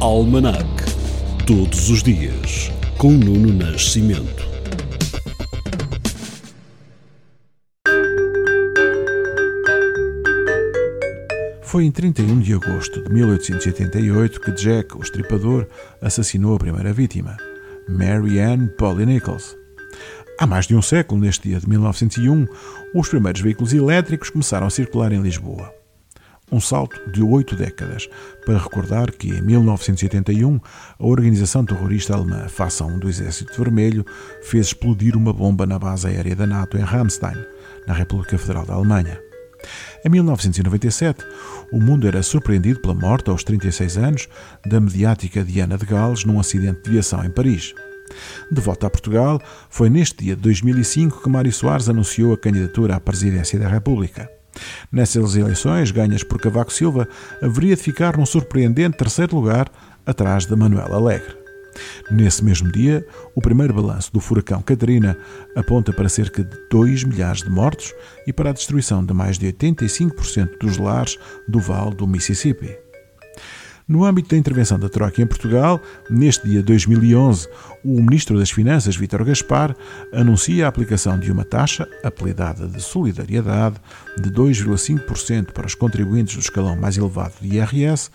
Almanac. Todos os dias, com Nuno Nascimento. Foi em 31 de agosto de 1888 que Jack, o estripador, assassinou a primeira vítima, Mary Ann Polly Nichols. Há mais de um século, neste dia de 1901, os primeiros veículos elétricos começaram a circular em Lisboa. Um salto de oito décadas, para recordar que, em 1981, a organização terrorista alemã Fação do Exército Vermelho fez explodir uma bomba na base aérea da NATO em Ramstein, na República Federal da Alemanha. Em 1997, o mundo era surpreendido pela morte, aos 36 anos, da mediática Diana de Gales num acidente de aviação em Paris. De volta a Portugal, foi neste dia de 2005 que Mário Soares anunciou a candidatura à presidência da República. Nessas eleições, ganhas por Cavaco Silva, haveria de ficar num surpreendente terceiro lugar, atrás de Manuel Alegre. Nesse mesmo dia, o primeiro balanço do furacão Catarina aponta para cerca de 2 milhares de mortos e para a destruição de mais de 85% dos lares do Vale do Mississippi. No âmbito da intervenção da Troika em Portugal, neste dia 2011, o Ministro das Finanças, Vítor Gaspar, anuncia a aplicação de uma taxa, apelidada de solidariedade, de 2,5% para os contribuintes do escalão mais elevado de IRS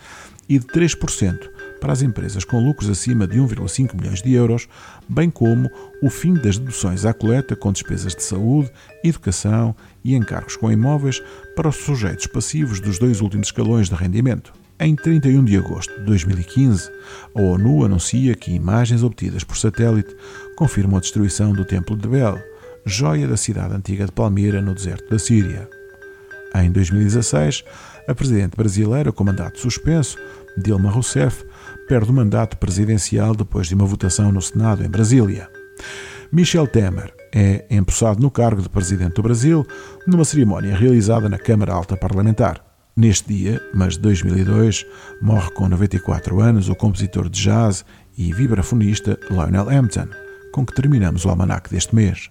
e de 3% para as empresas com lucros acima de 1,5 milhões de euros, bem como o fim das deduções à coleta com despesas de saúde, educação e encargos com imóveis para os sujeitos passivos dos dois últimos escalões de rendimento. Em 31 de agosto de 2015, a ONU anuncia que imagens obtidas por satélite confirmam a destruição do Templo de Bel, joia da cidade antiga de Palmira, no deserto da Síria. Em 2016, a presidente brasileira com mandato suspenso, Dilma Rousseff, perde o mandato presidencial depois de uma votação no Senado em Brasília. Michel Temer é empossado no cargo de presidente do Brasil numa cerimónia realizada na Câmara Alta Parlamentar. Neste dia, mas de 2002, morre com 94 anos o compositor de jazz e vibrafonista Lionel Hampton, com que terminamos o almanac deste mês.